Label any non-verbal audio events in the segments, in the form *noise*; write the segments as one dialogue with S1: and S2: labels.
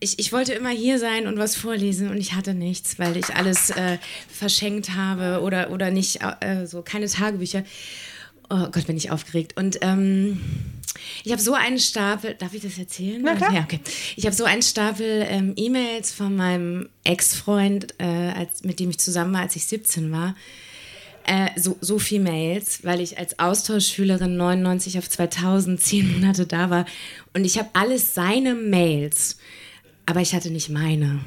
S1: ich, ich wollte immer hier sein und was vorlesen und ich hatte nichts, weil ich alles äh, verschenkt habe oder, oder nicht, äh, so keine Tagebücher. Oh Gott, bin ich aufgeregt. Und ähm, ich habe so einen Stapel, darf ich das erzählen?
S2: Na klar.
S1: Ja, okay. Ich habe so einen Stapel ähm, E-Mails von meinem Ex-Freund, äh, mit dem ich zusammen war, als ich 17 war. Äh, so, so viel Mails, weil ich als Austauschschülerin 99 auf 2000 zehn Monate da war. Und ich habe alles seine Mails, aber ich hatte nicht meine.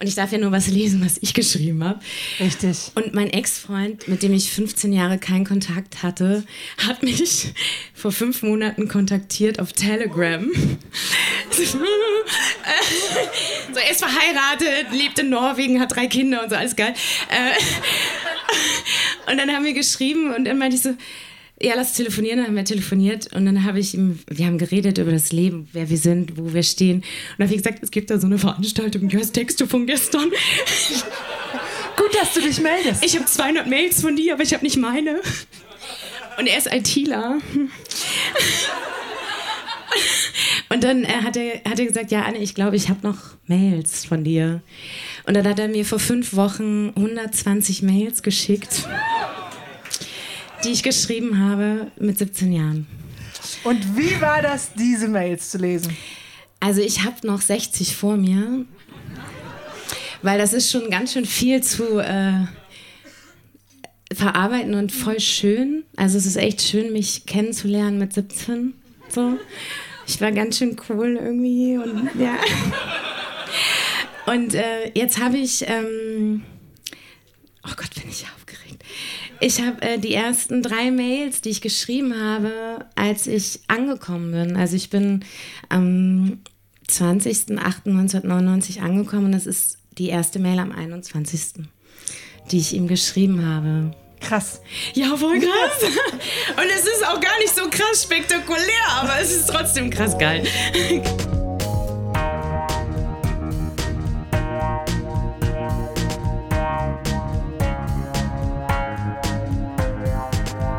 S1: Und ich darf ja nur was lesen, was ich geschrieben habe.
S2: Richtig.
S1: Und mein Ex-Freund, mit dem ich 15 Jahre keinen Kontakt hatte, hat mich *laughs* vor fünf Monaten kontaktiert auf Telegram. *laughs* so, er ist verheiratet, lebt in Norwegen, hat drei Kinder und so, alles geil. Äh, *laughs* und dann haben wir geschrieben und dann meinte ich so, ja, lass telefonieren. Dann haben wir telefoniert und dann habe ich ihm, wir haben geredet über das Leben, wer wir sind, wo wir stehen. Und dann habe ich gesagt, es gibt da so eine Veranstaltung, du hast Texte von gestern. *laughs*
S2: Gut, dass du dich meldest.
S1: Ich habe 200 Mails von dir, aber ich habe nicht meine. Und er ist ITler. Und dann äh, hat, er, hat er gesagt, ja, Anne, ich glaube, ich habe noch Mails von dir. Und dann hat er mir vor fünf Wochen 120 Mails geschickt die ich geschrieben habe mit 17 Jahren.
S2: Und wie war das, diese Mails zu lesen?
S1: Also ich habe noch 60 vor mir, weil das ist schon ganz schön viel zu äh, verarbeiten und voll schön. Also es ist echt schön, mich kennenzulernen mit 17. So. Ich war ganz schön cool irgendwie und ja. Und äh, jetzt habe ich, ähm, oh Gott, bin ich aufgeregt. Ich habe äh, die ersten drei Mails, die ich geschrieben habe, als ich angekommen bin. Also ich bin am 20.08.1999 angekommen und das ist die erste Mail am 21., die ich ihm geschrieben habe.
S2: Krass.
S1: Ja, voll krass. *laughs* Und es ist auch gar nicht so krass spektakulär, aber es ist trotzdem krass geil. *laughs*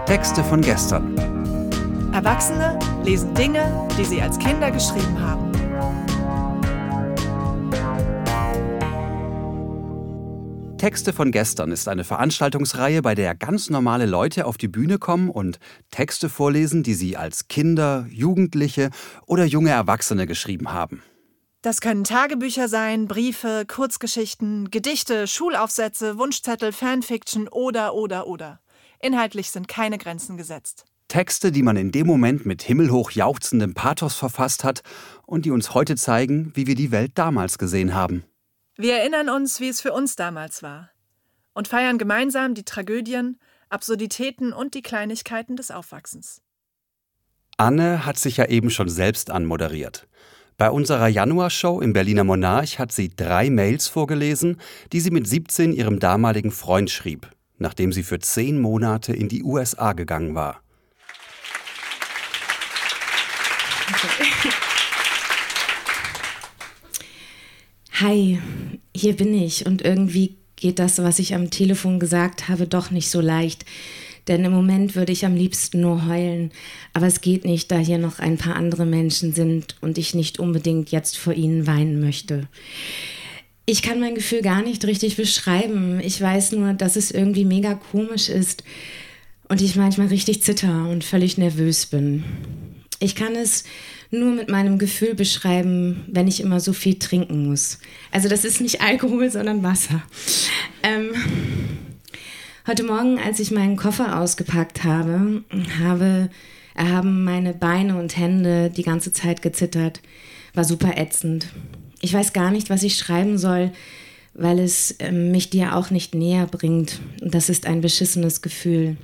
S3: Texte von gestern.
S4: Erwachsene lesen Dinge, die sie als Kinder geschrieben haben.
S3: Texte von gestern ist eine Veranstaltungsreihe, bei der ganz normale Leute auf die Bühne kommen und Texte vorlesen, die sie als Kinder, Jugendliche oder junge Erwachsene geschrieben haben.
S4: Das können Tagebücher sein, Briefe, Kurzgeschichten, Gedichte, Schulaufsätze, Wunschzettel, Fanfiction oder oder oder. Inhaltlich sind keine Grenzen gesetzt.
S3: Texte, die man in dem Moment mit himmelhoch jauchzendem Pathos verfasst hat und die uns heute zeigen, wie wir die Welt damals gesehen haben.
S4: Wir erinnern uns, wie es für uns damals war und feiern gemeinsam die Tragödien, Absurditäten und die Kleinigkeiten des Aufwachsens.
S3: Anne hat sich ja eben schon selbst anmoderiert. Bei unserer Januarshow im Berliner Monarch hat sie drei Mails vorgelesen, die sie mit 17 ihrem damaligen Freund schrieb nachdem sie für zehn Monate in die USA gegangen war.
S1: Hi, hier bin ich und irgendwie geht das, was ich am Telefon gesagt habe, doch nicht so leicht. Denn im Moment würde ich am liebsten nur heulen. Aber es geht nicht, da hier noch ein paar andere Menschen sind und ich nicht unbedingt jetzt vor ihnen weinen möchte. Ich kann mein Gefühl gar nicht richtig beschreiben. Ich weiß nur, dass es irgendwie mega komisch ist und ich manchmal richtig zitter und völlig nervös bin. Ich kann es nur mit meinem Gefühl beschreiben, wenn ich immer so viel trinken muss. Also das ist nicht Alkohol, sondern Wasser. Ähm, heute Morgen, als ich meinen Koffer ausgepackt habe, habe, haben meine Beine und Hände die ganze Zeit gezittert. War super ätzend ich weiß gar nicht, was ich schreiben soll, weil es äh, mich dir auch nicht näher bringt. Und das ist ein beschissenes Gefühl.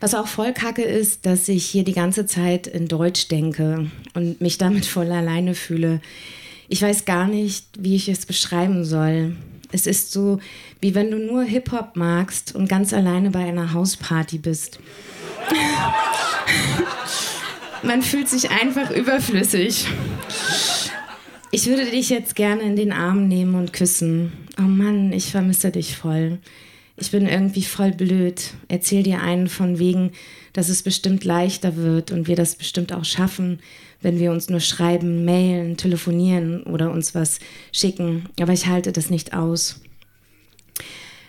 S1: Was auch voll kacke ist, dass ich hier die ganze Zeit in Deutsch denke und mich damit voll alleine fühle. Ich weiß gar nicht, wie ich es beschreiben soll. Es ist so, wie wenn du nur Hip-Hop magst und ganz alleine bei einer Hausparty bist. *laughs* Man fühlt sich einfach überflüssig. Ich würde dich jetzt gerne in den Arm nehmen und küssen. Oh Mann, ich vermisse dich voll. Ich bin irgendwie voll blöd. Erzähl dir einen von wegen, dass es bestimmt leichter wird und wir das bestimmt auch schaffen, wenn wir uns nur schreiben, mailen, telefonieren oder uns was schicken. Aber ich halte das nicht aus.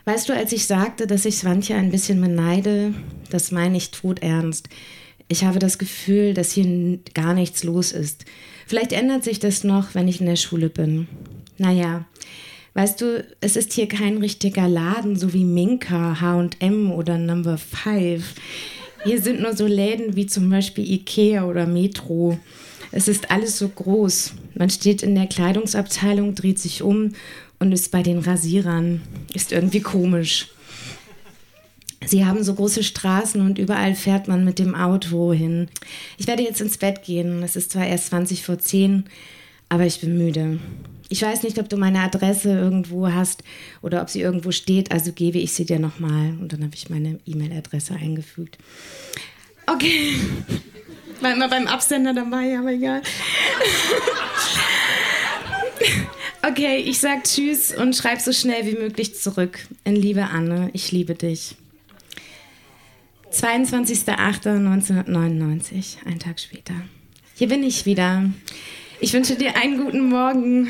S1: Weißt du, als ich sagte, dass ich Swantje ein bisschen beneide, das meine ich todernst. Ich habe das Gefühl, dass hier gar nichts los ist. Vielleicht ändert sich das noch, wenn ich in der Schule bin. Naja, weißt du, es ist hier kein richtiger Laden, so wie Minka, HM oder Number 5. Hier sind nur so Läden wie zum Beispiel Ikea oder Metro. Es ist alles so groß. Man steht in der Kleidungsabteilung, dreht sich um und ist bei den Rasierern. Ist irgendwie komisch. Sie haben so große Straßen und überall fährt man mit dem Auto hin. Ich werde jetzt ins Bett gehen. Es ist zwar erst 20 vor 10, aber ich bin müde. Ich weiß nicht, ob du meine Adresse irgendwo hast oder ob sie irgendwo steht, also gebe ich sie dir nochmal. Und dann habe ich meine E-Mail-Adresse eingefügt. Okay. *laughs* War immer beim Absender dabei, aber egal. *laughs* Okay, ich sag Tschüss und schreib so schnell wie möglich zurück. In Liebe Anne, ich liebe dich. 22.08.1999, ein Tag später. Hier bin ich wieder. Ich wünsche dir einen guten Morgen.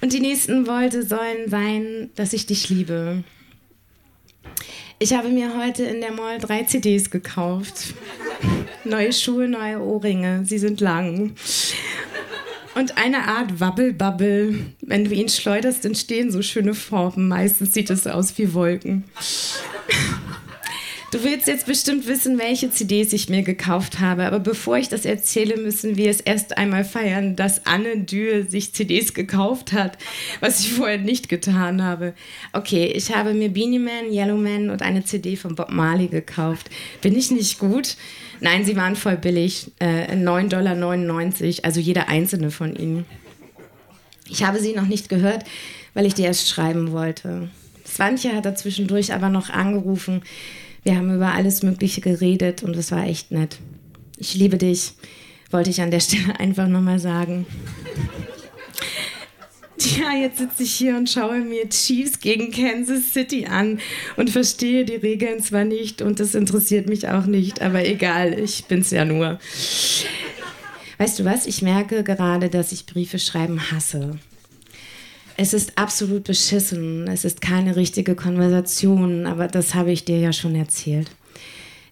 S1: Und die nächsten Worte sollen sein, dass ich dich liebe. Ich habe mir heute in der Mall drei CDs gekauft. Neue Schuhe, neue Ohrringe. Sie sind lang und eine Art Wabbelbabbel. Wenn du ihn schleuderst, entstehen so schöne Formen. Meistens sieht es aus wie Wolken. Du willst jetzt bestimmt wissen, welche CDs ich mir gekauft habe, aber bevor ich das erzähle, müssen wir es erst einmal feiern, dass Anne Dürr sich CDs gekauft hat, was ich vorher nicht getan habe. Okay, ich habe mir Beanie Man, Yellow Man und eine CD von Bob Marley gekauft. Bin ich nicht gut? Nein, sie waren voll billig. Äh, 9,99 Dollar, also jeder einzelne von ihnen. Ich habe sie noch nicht gehört, weil ich die erst schreiben wollte. Swantje hat da zwischendurch aber noch angerufen. Wir haben über alles Mögliche geredet und es war echt nett. Ich liebe dich, wollte ich an der *laughs* Stelle einfach nochmal sagen. Ja, jetzt sitze ich hier und schaue mir Chiefs gegen Kansas City an und verstehe die Regeln zwar nicht und das interessiert mich auch nicht, aber egal, ich bin's ja nur. Weißt du was? Ich merke gerade, dass ich Briefe schreiben hasse. Es ist absolut beschissen. Es ist keine richtige Konversation, aber das habe ich dir ja schon erzählt.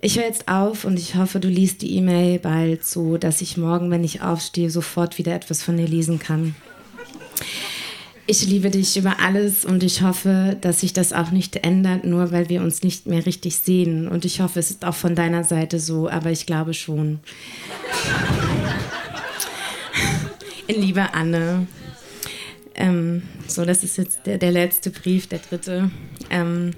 S1: Ich höre jetzt auf und ich hoffe, du liest die E-Mail bald so, dass ich morgen, wenn ich aufstehe, sofort wieder etwas von dir lesen kann. Ich liebe dich über alles und ich hoffe, dass sich das auch nicht ändert, nur weil wir uns nicht mehr richtig sehen. Und ich hoffe, es ist auch von deiner Seite so, aber ich glaube schon. In *laughs* Liebe Anne. Ähm, so, das ist jetzt der, der letzte Brief, der dritte. Ähm,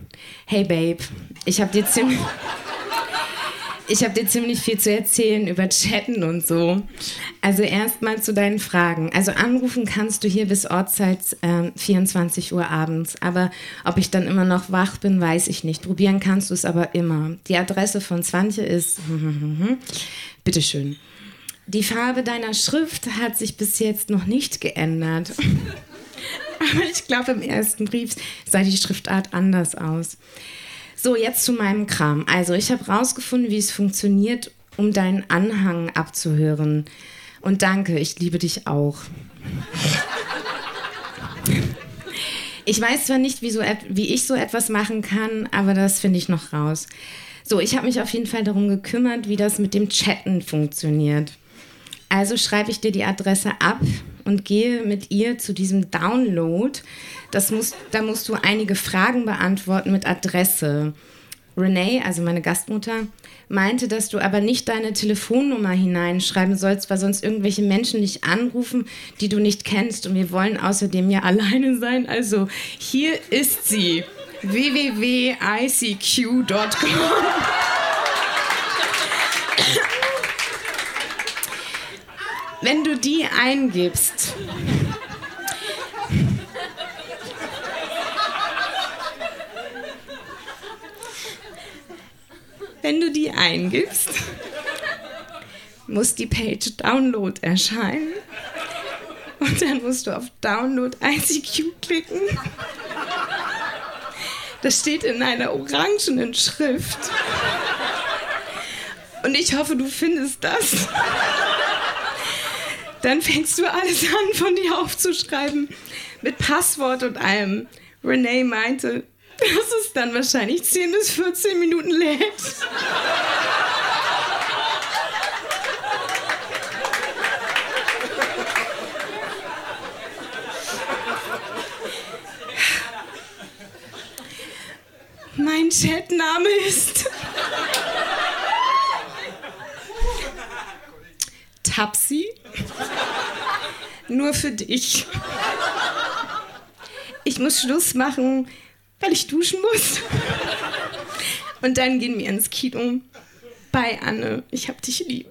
S1: hey Babe, ich habe dir ziemlich *laughs* ich habe dir ziemlich viel zu erzählen über Chatten und so. Also erstmal zu deinen Fragen. Also anrufen kannst du hier bis Ortszeit äh, 24 Uhr abends. Aber ob ich dann immer noch wach bin, weiß ich nicht. Probieren kannst du es aber immer. Die Adresse von Swantje ist. *laughs* Bitteschön. Die Farbe deiner Schrift hat sich bis jetzt noch nicht geändert. aber ich glaube, im ersten Brief sah die Schriftart anders aus. So, jetzt zu meinem Kram. Also, ich habe rausgefunden, wie es funktioniert, um deinen Anhang abzuhören. Und danke, ich liebe dich auch. Ich weiß zwar nicht, wie, so, wie ich so etwas machen kann, aber das finde ich noch raus. So, ich habe mich auf jeden Fall darum gekümmert, wie das mit dem Chatten funktioniert. Also schreibe ich dir die Adresse ab und gehe mit ihr zu diesem Download. Das muss, da musst du einige Fragen beantworten mit Adresse. Renee, also meine Gastmutter, meinte, dass du aber nicht deine Telefonnummer hineinschreiben sollst, weil sonst irgendwelche Menschen dich anrufen, die du nicht kennst. Und wir wollen außerdem ja *laughs* alleine sein. Also hier ist sie. www.icq.com wenn du die eingibst, wenn du die eingibst, muss die Page Download erscheinen. Und dann musst du auf Download ICQ klicken. Das steht in einer orangenen Schrift. Und ich hoffe, du findest das. Dann fängst du alles an, von dir aufzuschreiben. Mit Passwort und allem. Renee meinte, dass es dann wahrscheinlich 10 bis 14 Minuten lädt. Mein Chatname ist Tapsi. Nur für dich. Ich muss Schluss machen, weil ich duschen muss. Und dann gehen wir ins Kino. Bei Anne, ich hab dich lieb.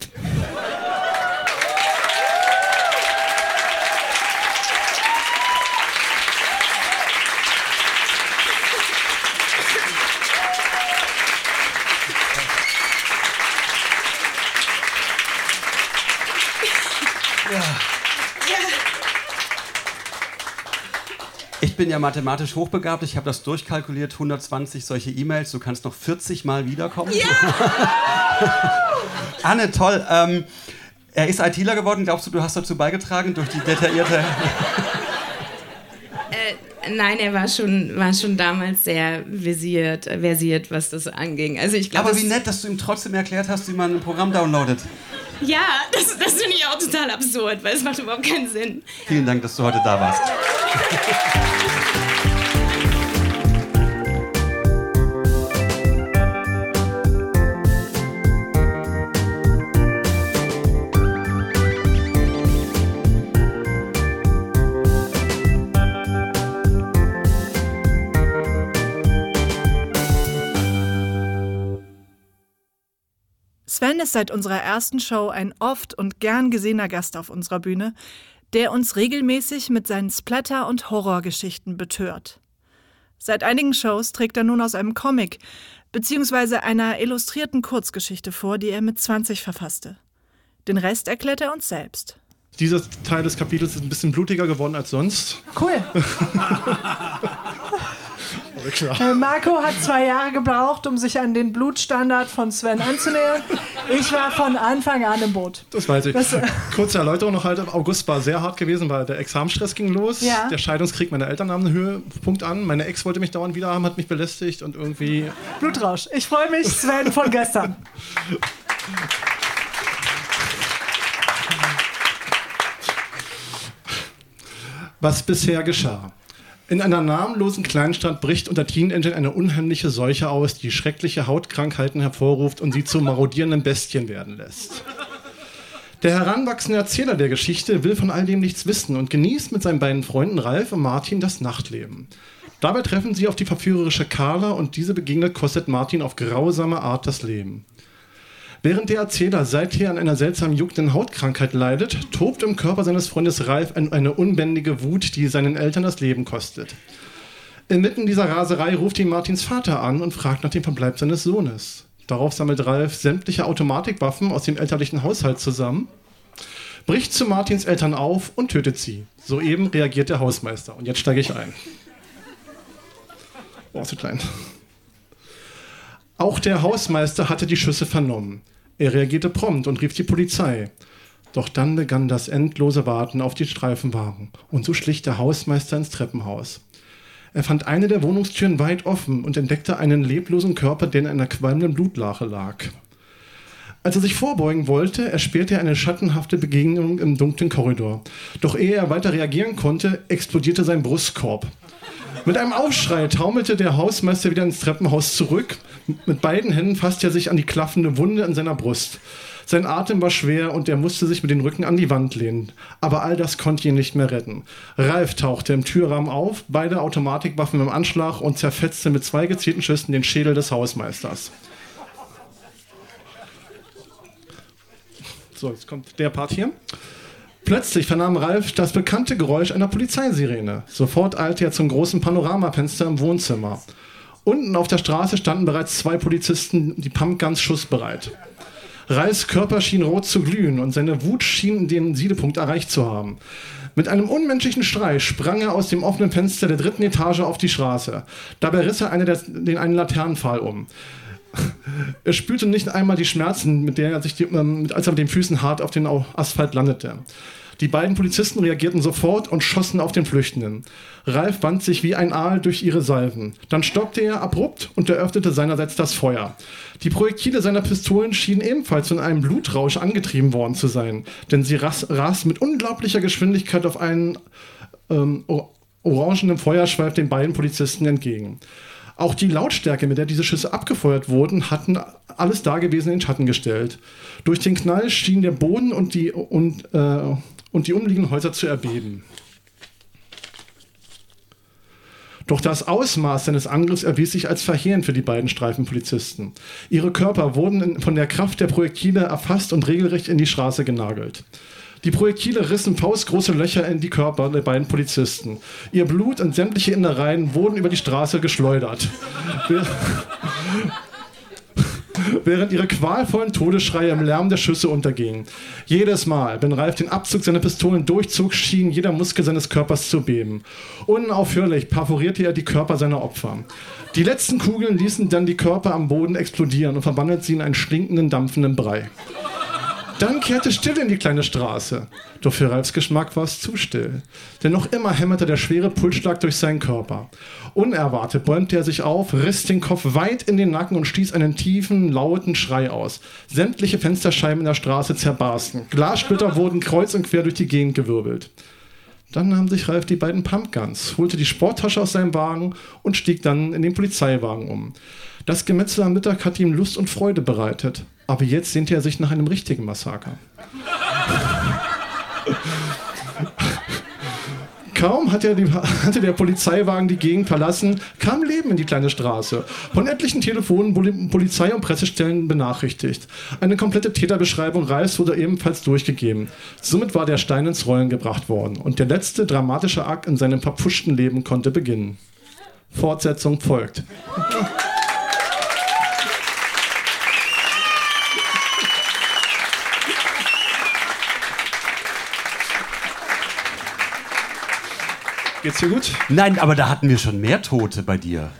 S3: Ich bin ja mathematisch hochbegabt. Ich habe das durchkalkuliert. 120 solche E-Mails. Du kannst noch 40 Mal wiederkommen. Ja! *laughs* Anne, toll. Ähm, er ist ITler geworden. Glaubst du, du hast dazu beigetragen durch die detaillierte. *laughs*
S1: Äh, nein, er war schon, war schon damals sehr versiert, versiert, was das anging. Also ich glaub,
S3: Aber wie nett, dass du ihm trotzdem erklärt hast, wie man ein Programm downloadet.
S1: Ja, das, das finde ich auch total absurd, weil es macht überhaupt keinen Sinn.
S3: Vielen Dank, dass du heute da warst. *laughs*
S4: Sven ist seit unserer ersten Show ein oft und gern gesehener Gast auf unserer Bühne, der uns regelmäßig mit seinen Splatter- und Horrorgeschichten betört. Seit einigen Shows trägt er nun aus einem Comic bzw. einer illustrierten Kurzgeschichte vor, die er mit 20 verfasste. Den Rest erklärt er uns selbst.
S5: Dieser Teil des Kapitels ist ein bisschen blutiger geworden als sonst.
S2: Cool. *laughs* Äh, Marco hat zwei Jahre gebraucht, um sich an den Blutstandard von Sven anzunähern. Ich war von Anfang an im Boot.
S5: Das weiß ich. Das, Kurze Erläuterung noch halt. August war sehr hart gewesen, weil der Examenstress ging los.
S2: Ja.
S5: Der Scheidungskrieg meiner Eltern nahm einen Höhepunkt an. Meine Ex wollte mich dauernd wieder haben, hat mich belästigt und irgendwie.
S2: Blutrausch. Ich freue mich, Sven von gestern.
S5: Was bisher geschah. In einer namenlosen Kleinstadt bricht unter Teenagern eine unheimliche Seuche aus, die schreckliche Hautkrankheiten hervorruft und sie zu marodierenden Bestien werden lässt. Der heranwachsende Erzähler der Geschichte will von all dem nichts wissen und genießt mit seinen beiden Freunden Ralf und Martin das Nachtleben. Dabei treffen sie auf die verführerische Carla und diese begegnet kostet Martin auf grausame Art das Leben. Während der Erzähler seither an einer seltsamen juckenden Hautkrankheit leidet, tobt im Körper seines Freundes Ralf eine unbändige Wut, die seinen Eltern das Leben kostet. Inmitten dieser Raserei ruft ihn Martins Vater an und fragt nach dem Verbleib seines Sohnes. Darauf sammelt Ralf sämtliche Automatikwaffen aus dem elterlichen Haushalt zusammen, bricht zu Martins Eltern auf und tötet sie. Soeben reagiert der Hausmeister. Und jetzt steige ich ein. Oh, zu klein. Auch der Hausmeister hatte die Schüsse vernommen. Er reagierte prompt und rief die Polizei. Doch dann begann das endlose Warten auf die Streifenwagen und so schlich der Hausmeister ins Treppenhaus. Er fand eine der Wohnungstüren weit offen und entdeckte einen leblosen Körper, der in einer qualmenden Blutlache lag. Als er sich vorbeugen wollte, erspähte er eine schattenhafte Begegnung im dunklen Korridor. Doch ehe er weiter reagieren konnte, explodierte sein Brustkorb. Mit einem Aufschrei taumelte der Hausmeister wieder ins Treppenhaus zurück. Mit beiden Händen fasste er sich an die klaffende Wunde an seiner Brust. Sein Atem war schwer und er musste sich mit dem Rücken an die Wand lehnen. Aber all das konnte ihn nicht mehr retten. Ralf tauchte im Türrahmen auf, beide Automatikwaffen im Anschlag und zerfetzte mit zwei gezielten Schüssen den Schädel des Hausmeisters. So, jetzt kommt der Part hier. Plötzlich vernahm Ralf das bekannte Geräusch einer Polizeisirene. Sofort eilte er zum großen Panoramafenster im Wohnzimmer. Unten auf der Straße standen bereits zwei Polizisten, die Pumpguns schussbereit. Reis Körper schien rot zu glühen und seine Wut schien den Siedepunkt erreicht zu haben. Mit einem unmenschlichen Schrei sprang er aus dem offenen Fenster der dritten Etage auf die Straße. Dabei riss er eine der, den einen Laternenpfahl um. *laughs* Er spürte nicht einmal die Schmerzen, mit der er sich die, ähm, als er mit den Füßen hart auf den Asphalt landete. Die beiden Polizisten reagierten sofort und schossen auf den Flüchtenden. Ralf band sich wie ein Aal durch ihre Salven. Dann stockte er abrupt und eröffnete seinerseits das Feuer. Die Projektile seiner Pistolen schienen ebenfalls von einem Blutrausch angetrieben worden zu sein, denn sie ras rasten mit unglaublicher Geschwindigkeit auf einen ähm, orangenen Feuerschweif den beiden Polizisten entgegen. Auch die Lautstärke, mit der diese Schüsse abgefeuert wurden, hatten alles Dagewesene in Schatten gestellt. Durch den Knall schien der Boden und die, und, äh, und die umliegenden Häuser zu erbeben. Doch das Ausmaß seines Angriffs erwies sich als verheerend für die beiden Streifenpolizisten. Ihre Körper wurden von der Kraft der Projektile erfasst und regelrecht in die Straße genagelt. Die Projektile rissen faustgroße Löcher in die Körper der beiden Polizisten. Ihr Blut und sämtliche Innereien wurden über die Straße geschleudert. *laughs* während ihre qualvollen Todesschreie im Lärm der Schüsse untergingen. Jedes Mal, wenn Ralf den Abzug seiner Pistolen durchzog, schien jeder Muskel seines Körpers zu beben. Unaufhörlich perforierte er die Körper seiner Opfer. Die letzten Kugeln ließen dann die Körper am Boden explodieren und verwandelten sie in einen stinkenden, dampfenden Brei. Dann kehrte Stille in die kleine Straße. Doch für Ralfs Geschmack war es zu still. Denn noch immer hämmerte der schwere Pulsschlag durch seinen Körper. Unerwartet bäumte er sich auf, riss den Kopf weit in den Nacken und stieß einen tiefen, lauten Schrei aus. Sämtliche Fensterscheiben in der Straße zerbarsten. Glassplitter wurden kreuz und quer durch die Gegend gewirbelt. Dann nahm sich Ralf die beiden Pumpguns, holte die Sporttasche aus seinem Wagen und stieg dann in den Polizeiwagen um. Das Gemetzel am Mittag hatte ihm Lust und Freude bereitet. Aber jetzt sehnt er sich nach einem richtigen Massaker. *laughs* Kaum hatte, der Polizeiwagen die Gegend verlassen, kam Leben in die kleine Straße. Von etlichen Telefonen Polizei und Pressestellen benachrichtigt. Eine komplette Täterbeschreibung Reis wurde ebenfalls durchgegeben. Somit war der Stein ins Rollen gebracht worden und der letzte dramatische Akt in seinem verpfuschten Leben konnte beginnen. Fortsetzung folgt. Geht's dir gut?
S3: Nein, aber da hatten wir schon mehr Tote bei dir.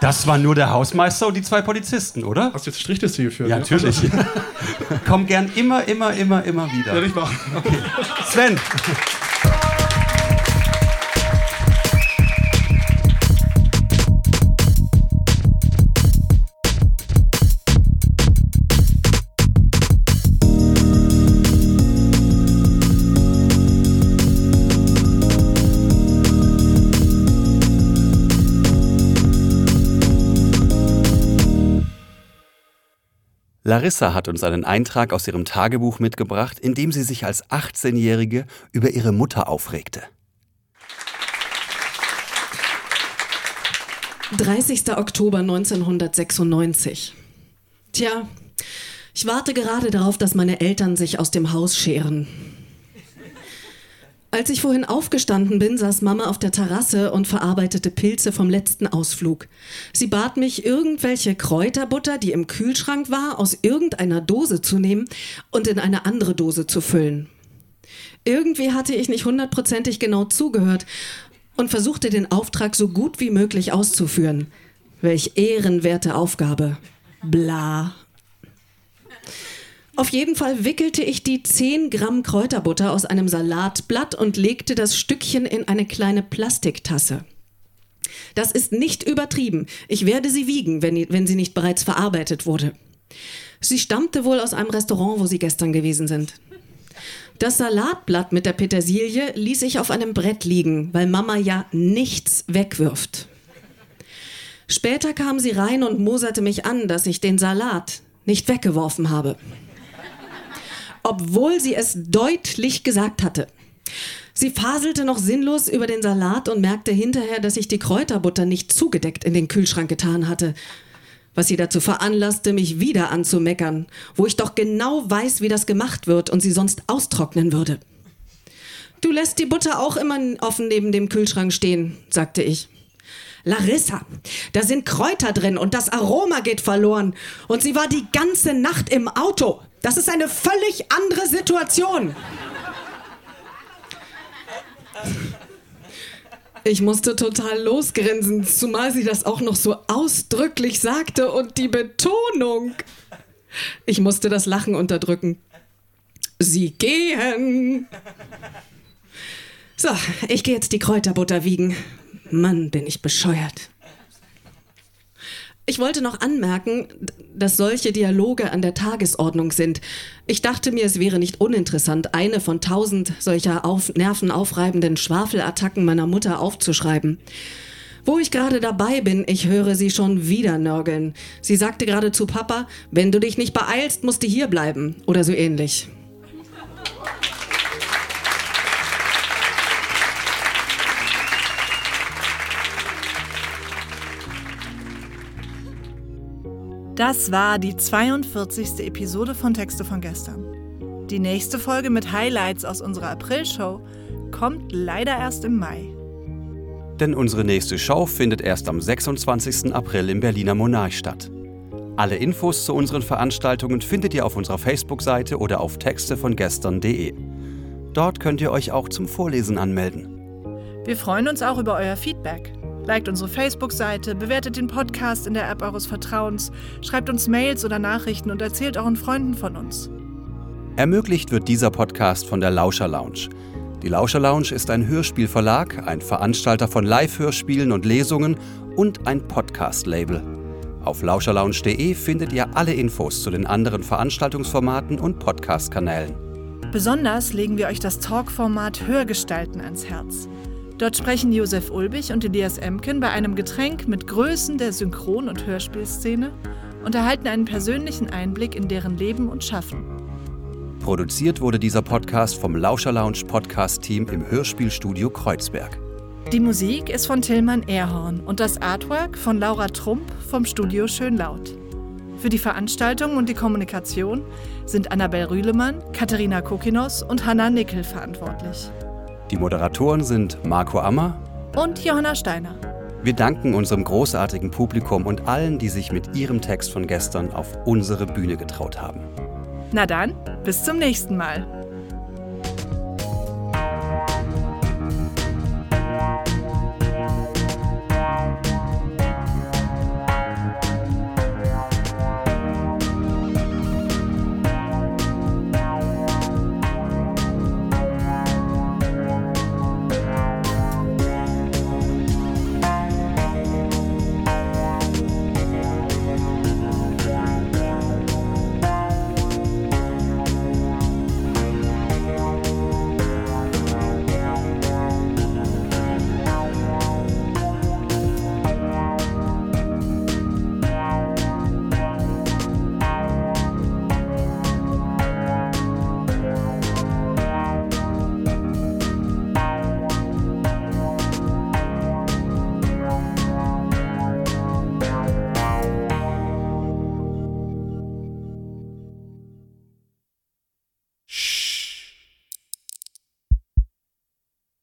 S3: Das war nur der Hausmeister und die zwei Polizisten, oder?
S5: Hast du jetzt Strichliste geführt?
S3: Ja, natürlich. *laughs* Komm gern immer, immer, immer, immer wieder.
S5: Werde ich machen. Okay.
S3: Sven. Larissa hat uns einen Eintrag aus ihrem Tagebuch mitgebracht, in dem sie sich als 18-Jährige über ihre Mutter aufregte.
S6: 30. Oktober 1996. Tja, ich warte gerade darauf, dass meine Eltern sich aus dem Haus scheren. Als ich vorhin aufgestanden bin, saß Mama auf der Terrasse und verarbeitete Pilze vom letzten Ausflug. Sie bat mich, irgendwelche Kräuterbutter, die im Kühlschrank war, aus irgendeiner Dose zu nehmen und in eine andere Dose zu füllen. Irgendwie hatte ich nicht hundertprozentig genau zugehört und versuchte den Auftrag so gut wie möglich auszuführen. Welch ehrenwerte Aufgabe. Bla. Auf jeden Fall wickelte ich die 10 Gramm Kräuterbutter aus einem Salatblatt und legte das Stückchen in eine kleine Plastiktasse. Das ist nicht übertrieben. Ich werde sie wiegen, wenn, wenn sie nicht bereits verarbeitet wurde. Sie stammte wohl aus einem Restaurant, wo Sie gestern gewesen sind. Das Salatblatt mit der Petersilie ließ ich auf einem Brett liegen, weil Mama ja nichts wegwirft. Später kam sie rein und moserte mich an, dass ich den Salat nicht weggeworfen habe obwohl sie es deutlich gesagt hatte. Sie faselte noch sinnlos über den Salat und merkte hinterher, dass ich die Kräuterbutter nicht zugedeckt in den Kühlschrank getan hatte. Was sie dazu veranlasste, mich wieder anzumeckern, wo ich doch genau weiß, wie das gemacht wird und sie sonst austrocknen würde. Du lässt die Butter auch immer offen neben dem Kühlschrank stehen, sagte ich. Larissa, da sind Kräuter drin und das Aroma geht verloren. Und sie war die ganze Nacht im Auto. Das ist eine völlig andere Situation. Ich musste total losgrinsen, zumal sie das auch noch so ausdrücklich sagte und die Betonung. Ich musste das Lachen unterdrücken. Sie gehen. So, ich gehe jetzt die Kräuterbutter wiegen. Mann, bin ich bescheuert. Ich wollte noch anmerken, dass solche Dialoge an der Tagesordnung sind. Ich dachte mir, es wäre nicht uninteressant, eine von tausend solcher auf, nervenaufreibenden Schwafelattacken meiner Mutter aufzuschreiben. Wo ich gerade dabei bin, ich höre sie schon wieder nörgeln. Sie sagte gerade zu Papa, wenn du dich nicht beeilst, musst du hier bleiben. Oder so ähnlich.
S4: Das war die 42. Episode von Texte von gestern. Die nächste Folge mit Highlights aus unserer April-Show kommt leider erst im Mai.
S3: Denn unsere nächste Show findet erst am 26. April im Berliner Monarch statt. Alle Infos zu unseren Veranstaltungen findet ihr auf unserer Facebook-Seite oder auf textevongestern.de. Dort könnt ihr euch auch zum Vorlesen anmelden.
S4: Wir freuen uns auch über euer Feedback. Liked unsere Facebook-Seite, bewertet den Podcast in der App eures Vertrauens, schreibt uns Mails oder Nachrichten und erzählt euren Freunden von uns.
S3: Ermöglicht wird dieser Podcast von der Lauscher Lounge. Die Lauscher Lounge ist ein Hörspielverlag, ein Veranstalter von Live-Hörspielen und Lesungen und ein Podcast-Label. Auf lauscherlounge.de findet ihr alle Infos zu den anderen Veranstaltungsformaten und Podcast-Kanälen.
S4: Besonders legen wir euch das Talk-Format Hörgestalten ans Herz. Dort sprechen Josef Ulbich und Elias Emken bei einem Getränk mit Größen der Synchron- und Hörspielszene und erhalten einen persönlichen Einblick in deren Leben und Schaffen.
S3: Produziert wurde dieser Podcast vom Lauscher Lounge Podcast Team im Hörspielstudio Kreuzberg.
S4: Die Musik ist von Tillmann Erhorn und das Artwork von Laura Trump vom Studio Schönlaut. Für die Veranstaltung und die Kommunikation sind Annabel Rühlemann, Katharina Kokinos und Hanna Nickel verantwortlich.
S3: Die Moderatoren sind Marco Ammer
S4: und Johanna Steiner.
S3: Wir danken unserem großartigen Publikum und allen, die sich mit ihrem Text von gestern auf unsere Bühne getraut haben.
S4: Na dann, bis zum nächsten Mal.